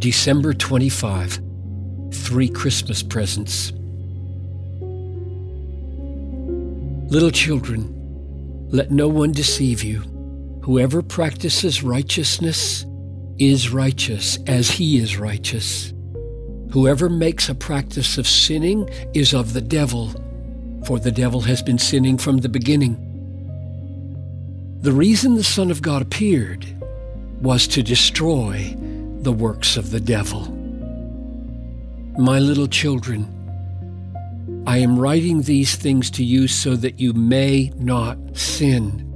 December 25. Three Christmas presents. Little children, let no one deceive you. Whoever practices righteousness is righteous as he is righteous. Whoever makes a practice of sinning is of the devil, for the devil has been sinning from the beginning. The reason the Son of God appeared was to destroy the works of the devil. My little children, I am writing these things to you so that you may not sin.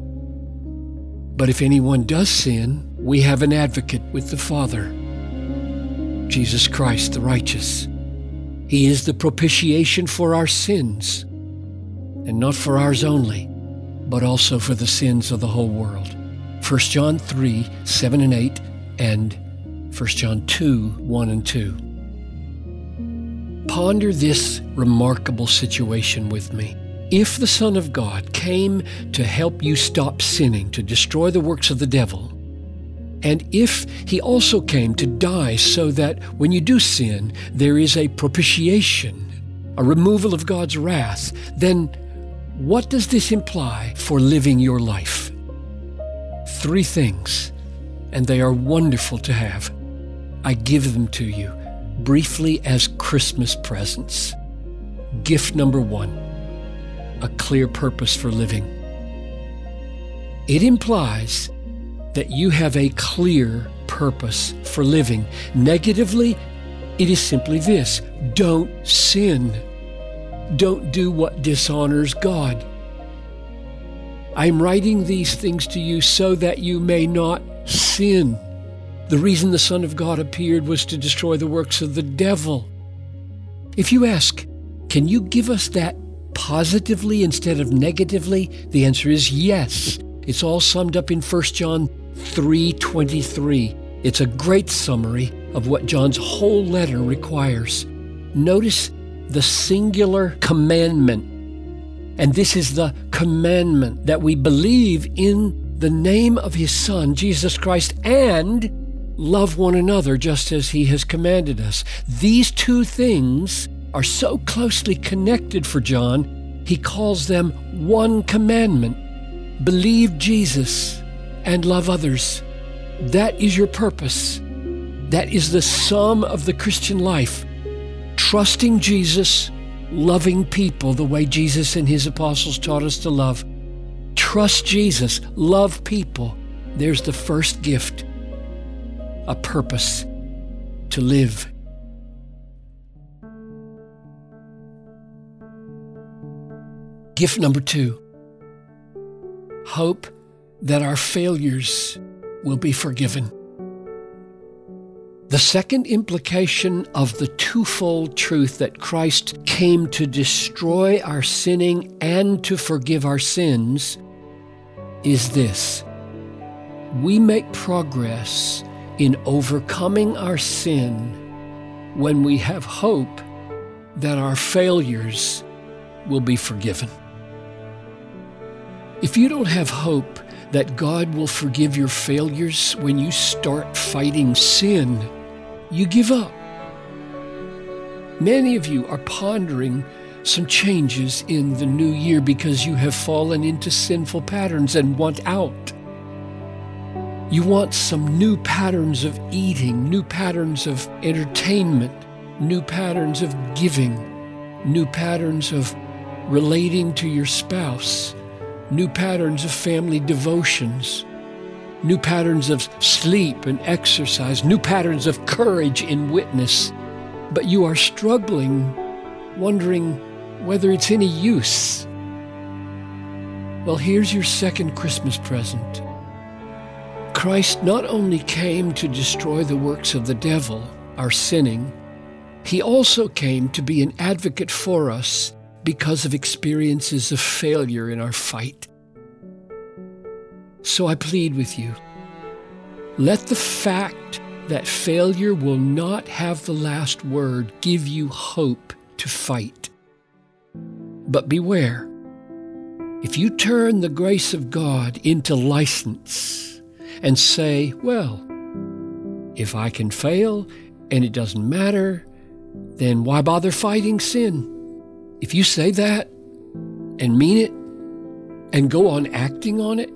But if anyone does sin, we have an advocate with the Father, Jesus Christ the righteous. He is the propitiation for our sins, and not for ours only, but also for the sins of the whole world. 1 John 3 7 and 8, and 1 John 2 1 and 2. Ponder this remarkable situation with me. If the Son of God came to help you stop sinning, to destroy the works of the devil, and if he also came to die so that when you do sin, there is a propitiation, a removal of God's wrath, then what does this imply for living your life? Three things, and they are wonderful to have. I give them to you briefly as Christmas presents. Gift number one a clear purpose for living. It implies that you have a clear purpose for living. Negatively, it is simply this don't sin. Don't do what dishonors God. I'm writing these things to you so that you may not sin. The reason the Son of God appeared was to destroy the works of the devil. If you ask, can you give us that positively instead of negatively? The answer is yes. It's all summed up in 1 John 3:23. It's a great summary of what John's whole letter requires. Notice the singular commandment. And this is the commandment that we believe in the name of his son Jesus Christ and love one another just as he has commanded us. These two things are so closely connected for John, he calls them one commandment believe Jesus and love others. That is your purpose. That is the sum of the Christian life. Trusting Jesus, loving people the way Jesus and his apostles taught us to love. Trust Jesus, love people. There's the first gift a purpose to live. Gift number two hope that our failures will be forgiven. The second implication of the twofold truth that Christ came to destroy our sinning and to forgive our sins is this we make progress in overcoming our sin when we have hope that our failures will be forgiven. If you don't have hope that God will forgive your failures when you start fighting sin, you give up. Many of you are pondering some changes in the new year because you have fallen into sinful patterns and want out. You want some new patterns of eating, new patterns of entertainment, new patterns of giving, new patterns of relating to your spouse, new patterns of family devotions, new patterns of sleep and exercise, new patterns of courage in witness. But you are struggling, wondering whether it's any use. Well, here's your second Christmas present. Christ not only came to destroy the works of the devil, our sinning, he also came to be an advocate for us because of experiences of failure in our fight. So I plead with you let the fact that failure will not have the last word give you hope to fight. But beware, if you turn the grace of God into license, and say, well, if I can fail and it doesn't matter, then why bother fighting sin? If you say that and mean it and go on acting on it,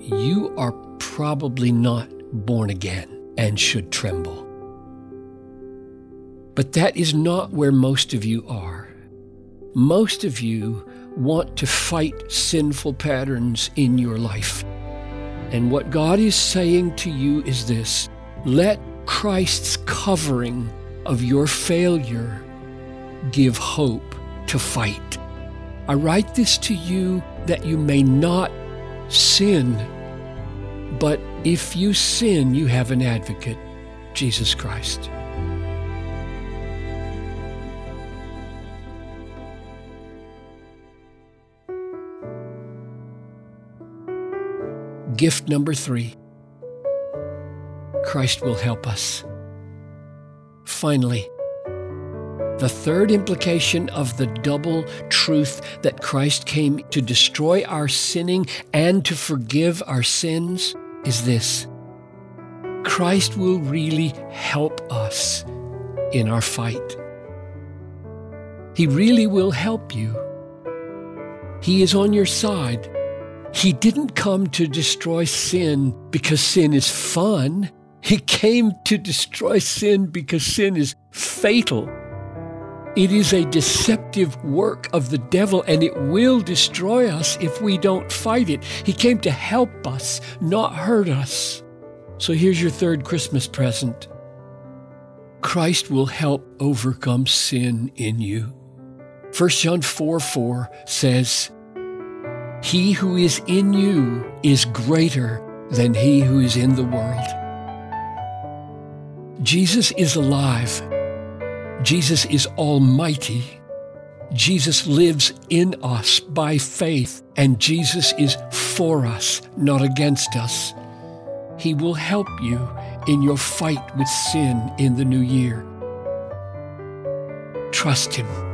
you are probably not born again and should tremble. But that is not where most of you are. Most of you want to fight sinful patterns in your life. And what God is saying to you is this let Christ's covering of your failure give hope to fight. I write this to you that you may not sin, but if you sin, you have an advocate, Jesus Christ. Gift number three Christ will help us. Finally, the third implication of the double truth that Christ came to destroy our sinning and to forgive our sins is this Christ will really help us in our fight. He really will help you. He is on your side. He didn't come to destroy sin because sin is fun. He came to destroy sin because sin is fatal. It is a deceptive work of the devil, and it will destroy us if we don't fight it. He came to help us, not hurt us. So here's your third Christmas present Christ will help overcome sin in you. 1 John 4 4 says, He who is in you is greater than he who is in the world. Jesus is alive. Jesus is almighty. Jesus lives in us by faith, and Jesus is for us, not against us. He will help you in your fight with sin in the new year. Trust Him.